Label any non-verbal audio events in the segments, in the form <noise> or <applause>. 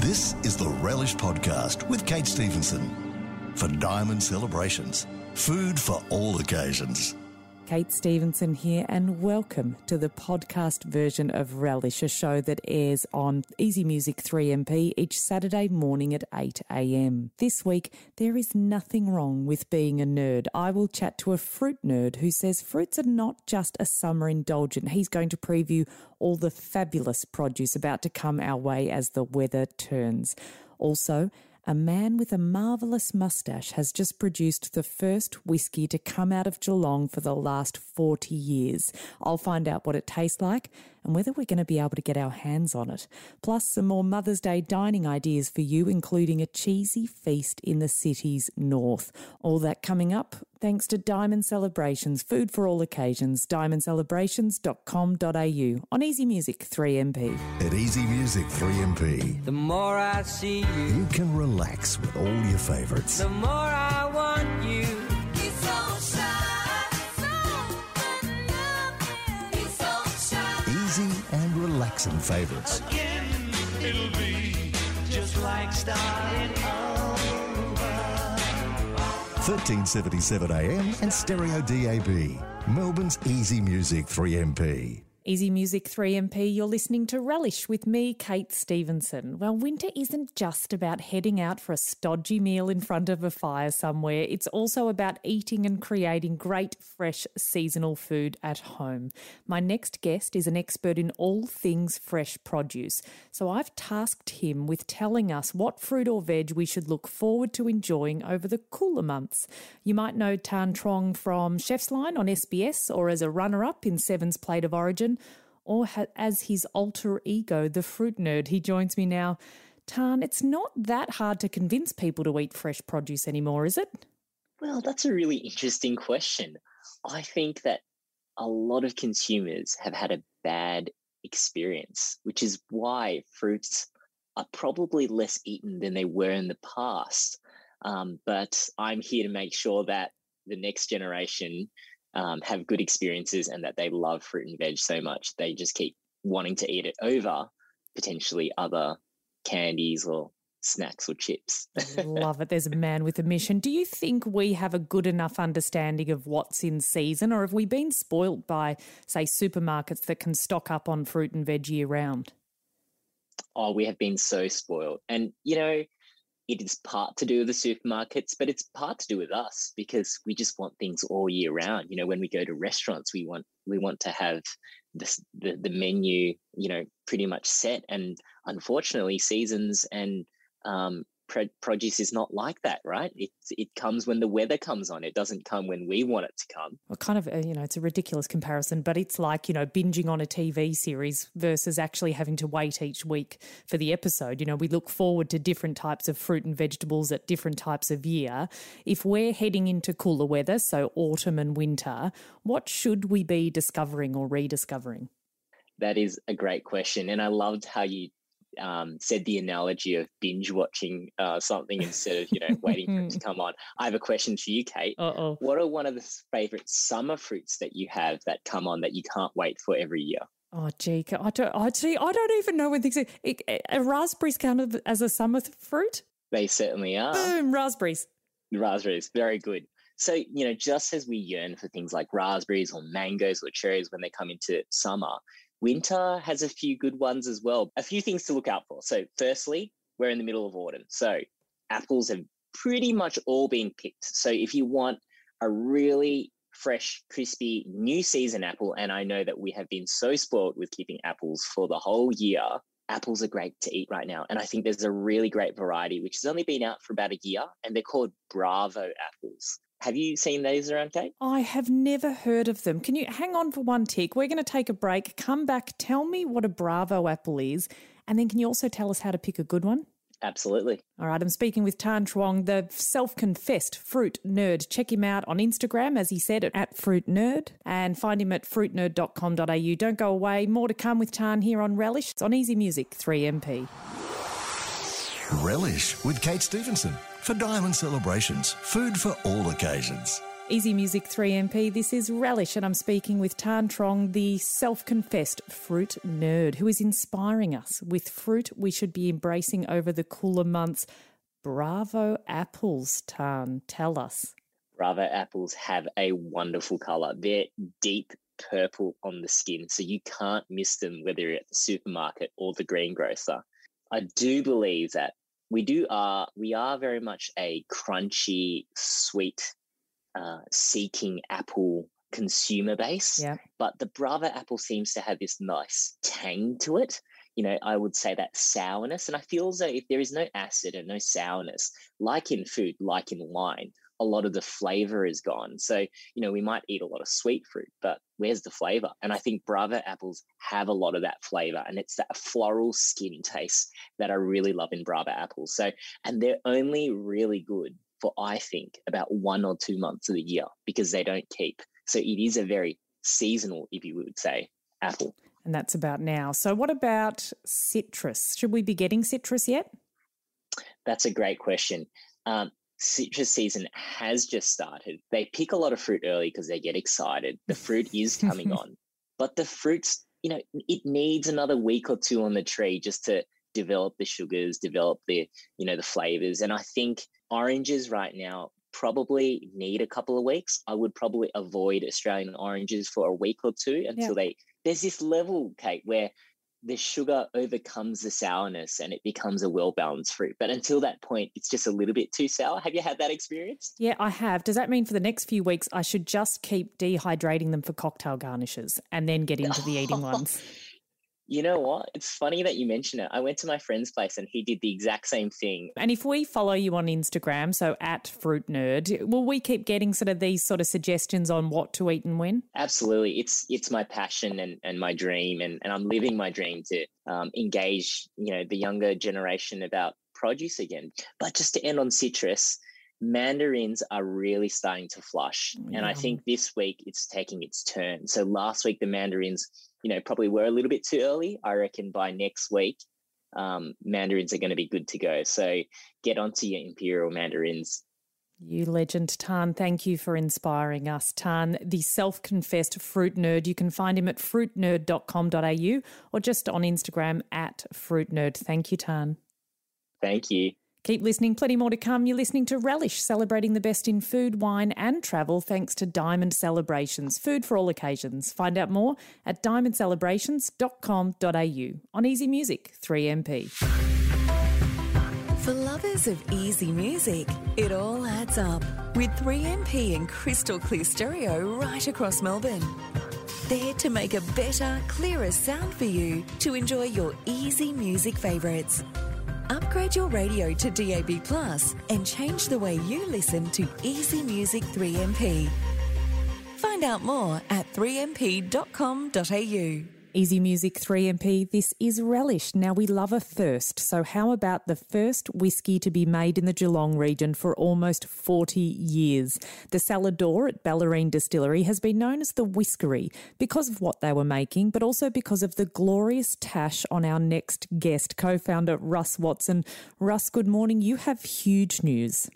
This is the Relish Podcast with Kate Stevenson. For Diamond Celebrations, food for all occasions. Kate Stevenson here, and welcome to the podcast version of Relish, a show that airs on Easy Music 3MP each Saturday morning at 8 a.m. This week, there is nothing wrong with being a nerd. I will chat to a fruit nerd who says fruits are not just a summer indulgent. He's going to preview all the fabulous produce about to come our way as the weather turns. Also, a man with a marvellous mustache has just produced the first whiskey to come out of Geelong for the last 40 years. I'll find out what it tastes like and whether we're going to be able to get our hands on it. Plus, some more Mother's Day dining ideas for you, including a cheesy feast in the city's north. All that coming up thanks to Diamond Celebrations, food for all occasions, diamondcelebrations.com.au on Easy Music 3MP. At Easy Music 3MP, The more I see you, you can relax with all your favourites. the more I want you. And favourites. Again, like starting over. 1377 AM and Stereo DAB. Melbourne's Easy Music 3MP. Easy Music 3MP, you're listening to Relish with me, Kate Stevenson. Well, winter isn't just about heading out for a stodgy meal in front of a fire somewhere. It's also about eating and creating great, fresh, seasonal food at home. My next guest is an expert in all things fresh produce. So I've tasked him with telling us what fruit or veg we should look forward to enjoying over the cooler months. You might know Thanh Truong from Chef's Line on SBS or as a runner up in Seven's Plate of Origin or ha- as his alter ego, the fruit nerd. He joins me now. Thanh, it's not that hard to convince people to eat fresh produce anymore, is it? Well, that's a really interesting question. I think that a lot of consumers have had a bad experience, which is why fruits are probably less eaten than they were in the past. Um, but I'm here to make sure that the next generation um, have good experiences and that they love fruit and veg so much they just keep wanting to eat it over potentially other candies or snacks or chips. <laughs> Love it. There's a man with a mission. Do you think we have a good enough understanding of what's in season, or have we been spoilt by, say, supermarkets that can stock up on fruit and veg year round? oh, we have been so spoiled. And, you know, it is part to do with the supermarkets, but it's part to do with us because we just want things all year round. You know, when we go to restaurants, we want we want to have this, the the menu, you know, pretty much set. And unfortunately, seasons and um, pro- produce is not like that, right? It it comes when the weather comes on. It doesn't come when we want it to come. Well, kind of, uh, you know, it's a ridiculous comparison, but it's like, you know, binging on a TV series versus actually having to wait each week for the episode. You know, we look forward to different types of fruit and vegetables at different types of year. If we're heading into cooler weather, so autumn and winter, what should we be discovering or rediscovering? That is a great question, and I loved how you um, said the analogy of binge watching uh, something instead of you know waiting for it to <laughs> come on. I have a question for you, Kate. Uh oh. What are one of the favorite summer fruits that you have that come on that you can't wait for every year? Oh, gee, I don't, I, gee, I don't even know when things are. Raspberries counted as a summer fruit? They certainly are. Boom, raspberries. Raspberries, very good. So, you know, just as we yearn for things like raspberries or mangoes or cherries when they come into summer, winter has a few good ones as well. A few things to look out for. So, firstly, we're in the middle of autumn. So, apples have pretty much all been picked. So, if you want a really fresh, crispy new season apple, and I know that we have been so spoiled with keeping apples for the whole year, apples are great to eat right now. And I think there's a really great variety, which has only been out for about a year, and they're called Bravo apples. Have you seen those around, Kate? I have never heard of them. Can you hang on for one tick? We're going to take a break. Come back, tell me what a Bravo apple is, and then can you also tell us how to pick a good one? Absolutely. All right, I'm speaking with Thanh Truong, the self confessed fruit nerd. Check him out on Instagram, as he said, at Fruit Nerd, and find him at fruitnerd.com.au. Don't go away. More to come with Thanh here on Relish. It's on Easy Music 3MP. Relish with Kate Stevenson. For Diamond Celebrations, food for all occasions. Easy Music 3MP, this is Relish, and I'm speaking with Thanh Truong, the self confessed fruit nerd, who is inspiring us with fruit we should be embracing over the cooler months. Bravo apples, Thanh, tell us. Bravo apples have a wonderful color. They're deep purple on the skin, so you can't miss them whether you're at the supermarket or the greengrocer. I do believe that we do are we are very much a crunchy, sweet, uh, seeking apple consumer base. Yeah. But the Bravo apple seems to have this nice tang to it. You know, I would say that sourness. And I feel as though if there is no acid and no sourness, like in food, like in wine, a lot of the flavor is gone. So, you know, we might eat a lot of sweet fruit, but where's the flavor? And I think Bravo apples have a lot of that flavor and it's that floral skin taste that I really love in Bravo apples. So, and they're only really good for, I think, about one or two months of the year because they don't keep. So it is a very seasonal, if you would say, apple. And that's about now. So, what about citrus? Should we be getting citrus yet? That's a great question. Um, citrus season has just started. They pick a lot of fruit early because they get excited. The fruit is coming <laughs> on, but the fruits, you know, it needs another week or two on the tree just to develop the sugars, develop the, you know, the flavors. And I think oranges right now probably need a couple of weeks. I would probably avoid Australian oranges for a week or two until they. There's this level, Kate, where the sugar overcomes the sourness and it becomes a well balanced fruit. But until that point, it's just a little bit too sour. Have you had that experience? Yeah, I have. Does that mean for the next few weeks I should just keep dehydrating them for cocktail garnishes and then get into the eating <laughs> ones? You know what? It's funny that you mention it. I went to my friend's place and he did the exact same thing. And if we follow you on Instagram, so at Fruit Nerd, will we keep getting sort of these sort of suggestions on what to eat and when? Absolutely. It's it's my passion and, and my dream and, and I'm living my dream to um, engage, you know, the younger generation about produce again. But just to end on citrus, mandarins are really starting to flush. And I think this week it's taking its turn. So last week the mandarins, you know, probably were a little bit too early. I reckon by next week, um, mandarins are going to be good to go. So get onto your imperial mandarins. You legend, Thanh. Thank you for inspiring us. Thanh, the self confessed fruit nerd. You can find him at fruitnerd.com.au or just on Instagram at fruitnerd. Thank you, Thanh. Thank you. Keep listening, plenty more to come. You're listening to Relish, celebrating the best in food, wine, and travel thanks to Diamond Celebrations, food for all occasions. Find out more at diamondcelebrations.com.au on Easy Music 3MP. For lovers of easy music, it all adds up with 3MP and crystal clear stereo right across Melbourne. There to make a better, clearer sound for you to enjoy your easy music favourites. Upgrade your radio to DAB Plus and change the way you listen to Easy Music 3MP. Find out more at 3mp.com.au. Easy Music 3MP, this is Relish. Now, we love a first, so how about the first whiskey to be made in the Geelong region for almost 40 years? The Salador at Bellarine Distillery has been known as the Whiskery because of what they were making, but also because of the glorious tash on our next guest, co founder Russ Watson. Russ, good morning. You have huge news.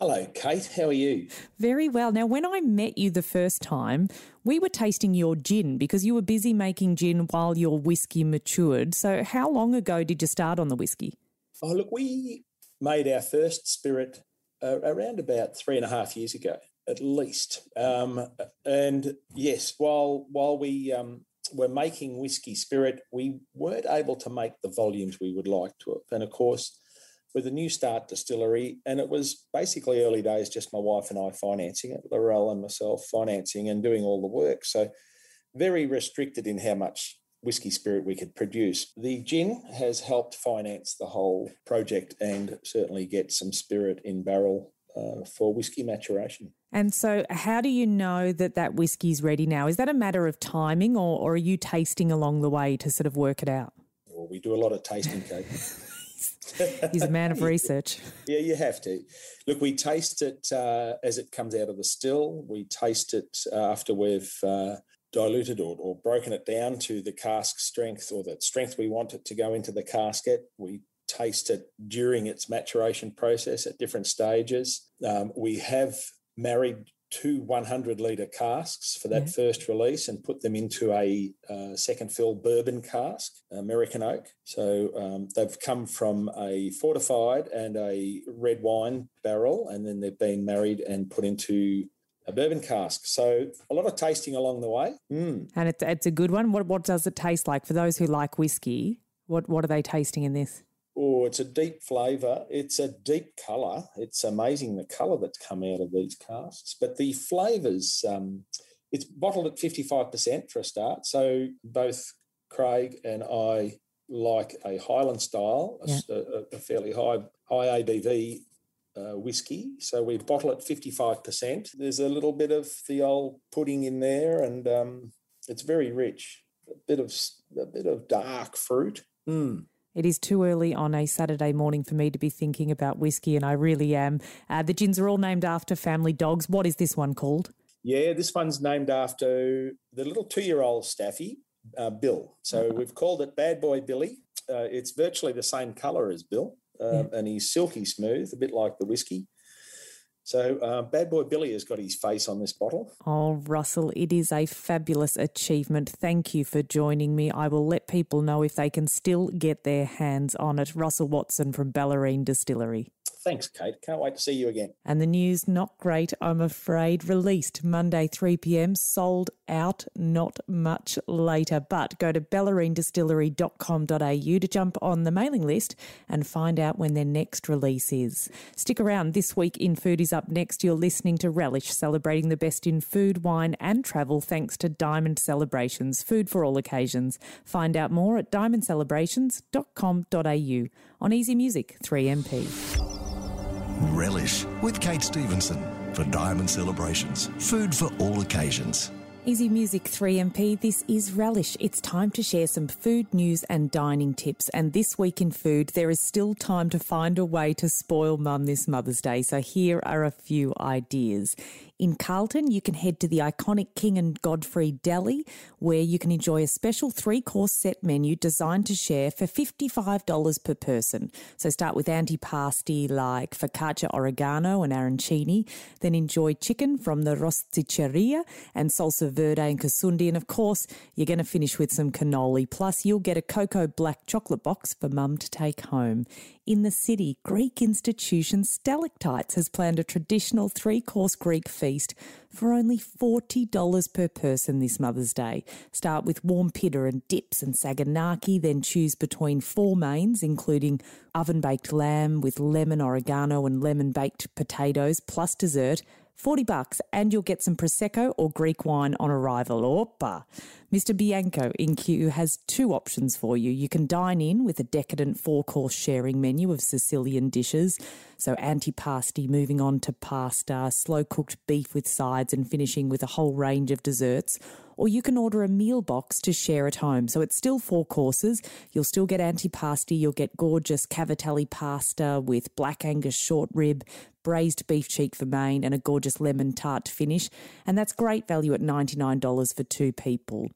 Hello, Kate. How are you? Very well. Now, when I met you the first time, we were tasting your gin because you were busy making gin while your whiskey matured. So, how long ago did you start on the whiskey? Oh, look, we made our first spirit uh, around about three and a half years ago, at least. Um, and yes, while while we um, were making whiskey spirit, we weren't able to make the volumes we would like to have. And of course, with a new start distillery, and it was basically early days, just my wife and I financing it, Laurel and myself financing and doing all the work. So very restricted in how much whiskey spirit we could produce. The gin has helped finance the whole project and certainly get some spirit in barrel uh, for whiskey maturation. And so, how do you know that that whiskey's ready now? Is that a matter of timing, or, or are you tasting along the way to sort of work it out? Well, we do a lot of tasting, Kate. <laughs> <laughs> He's a man of research. Yeah, you have to. Look, we taste it uh, as it comes out of the still. We taste it uh, after we've uh, diluted or, or broken it down to the cask strength or the strength we want it to go into the casket. We taste it during its maturation process at different stages. Um, we have married two 100 litre casks for that first release and put them into a uh, second fill bourbon cask, American oak. So um, they've come from a fortified and a red wine barrel, and then they've been married and put into a bourbon cask. So a lot of tasting along the way. Mm. And it's, it's a good one. What, what does it taste like? For those who like whiskey, what, what are they tasting in this? Oh, it's a deep flavour. It's a deep colour. It's amazing the colour that's come out of these casks. But the flavours, um, it's bottled at 55% for a start. So both Craig and I like a Highland style, a Yeah. a, a fairly high high ABV uh, whiskey. So we bottle at 55%. There's a little bit of the old pudding in there, and um, it's very rich. A bit of a bit of dark fruit. Mm. It is too early on a Saturday morning for me to be thinking about whiskey, and I really am. Uh, the gins are all named after family dogs. What is this one called? Yeah, this one's named after the little two-year-old staffy, uh, Bill. So we've called it Bad Boy Billy. Uh, it's virtually the same colour as Bill, um, and he's silky smooth, a bit like the whiskey. So uh, Bad Boy Billy has got his face on this bottle. Oh, Russell, it is a fabulous achievement. Thank you for joining me. I will let people know if they can still get their hands on it. Russell Watson from Bellarine Distillery. Thanks, Kate. Can't wait to see you again. And the news, not great, I'm afraid. Released Monday, 3 pm, sold out not much later. But go to bellarinedistillery.com.au to jump on the mailing list and find out when their next release is. Stick around. This week in Food is up next. You're listening to Relish, celebrating the best in food, wine, and travel thanks to Diamond Celebrations, food for all occasions. Find out more at diamondcelebrations.com.au on Easy Music 3MP. Relish with Kate Stevenson for Diamond Celebrations. Food for all occasions. Easy Music 3MP, this is Relish. It's time to share some food news and dining tips. And this week in food, there is still time to find a way to spoil mum this Mother's Day. So here are a few ideas. In Carlton, you can head to the iconic King and Godfree Deli, where you can enjoy a special three course set menu designed to share for $55 per person. So start with antipasti like focaccia oregano and arancini, then enjoy chicken from the Rosticceria and salsa verde and kasundi. And of course, you're going to finish with some cannoli. Plus, you'll get a cocoa black chocolate box for mum to take home. In the city, Greek institution Stalactites has planned a traditional three course Greek feast for only $40 per person this Mother's Day. Start with warm pitta and dips and saganaki, then choose between four mains, including oven baked lamb with lemon, oregano, and lemon baked potatoes, plus dessert. 40 bucks and you'll get some prosecco or Greek wine on arrival. Oppa. Mr. Bianco in Kew has two options for you. You can dine in with a decadent four-course sharing menu of Sicilian dishes, so antipasti moving on to pasta, slow-cooked beef with sides and finishing with a whole range of desserts. Or you can order a meal box to share at home. So it's still four courses. You'll still get antipasti, you'll get gorgeous cavatelli pasta with black Angus short rib, braised beef cheek for main, and a gorgeous lemon tart to finish. And that's great value at $99 for two people.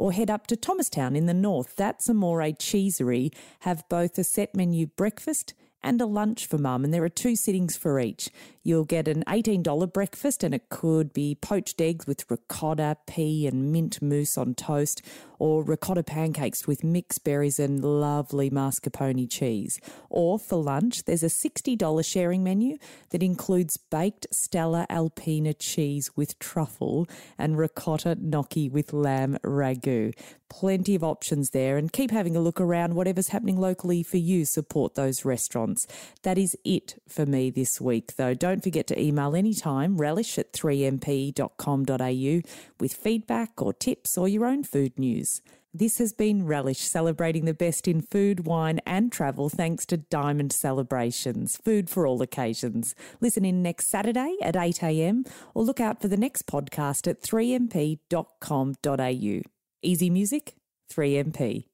Or head up to Thomastown in the north. That's Amore Cheesery. Have both a set menu breakfast and a lunch for mum, and there are two sittings for each. You'll get an $18 breakfast, and it could be poached eggs with ricotta, pea, and mint mousse on toast, or ricotta pancakes with mixed berries and lovely mascarpone cheese. Or for lunch, there's a $60 sharing menu that includes baked Stella Alpina cheese with truffle and ricotta gnocchi with lamb ragu. Plenty of options there, and keep having a look around. Whatever's happening locally for you, support those restaurants. That is it for me this week, though. Don't forget to email anytime relish at 3mp.com.au with feedback or tips or your own food news. This has been Relish, celebrating the best in food, wine, and travel thanks to Diamond Celebrations, food for all occasions. Listen in next Saturday at 8am or look out for the next podcast at 3mp.com.au. Easy music, 3MP.